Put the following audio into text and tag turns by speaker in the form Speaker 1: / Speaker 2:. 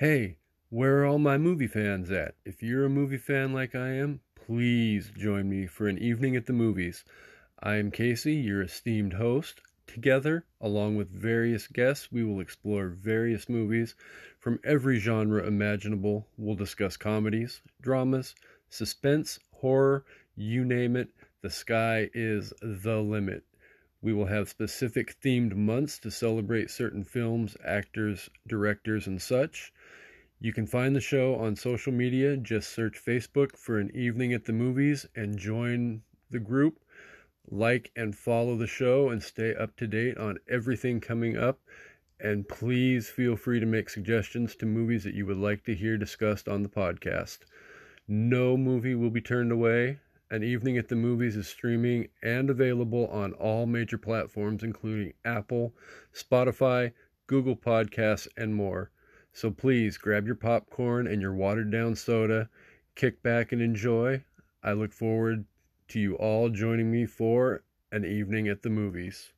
Speaker 1: Hey, where are all my movie fans at? If you're a movie fan like I am, please join me for an evening at the movies. I am Casey, your esteemed host. Together, along with various guests, we will explore various movies from every genre imaginable. We'll discuss comedies, dramas, suspense, horror, you name it. The sky is the limit. We will have specific themed months to celebrate certain films, actors, directors, and such. You can find the show on social media. Just search Facebook for an evening at the movies and join the group. Like and follow the show and stay up to date on everything coming up. And please feel free to make suggestions to movies that you would like to hear discussed on the podcast. No movie will be turned away. An Evening at the Movies is streaming and available on all major platforms, including Apple, Spotify, Google Podcasts, and more. So please grab your popcorn and your watered down soda, kick back and enjoy. I look forward to you all joining me for an evening at the movies.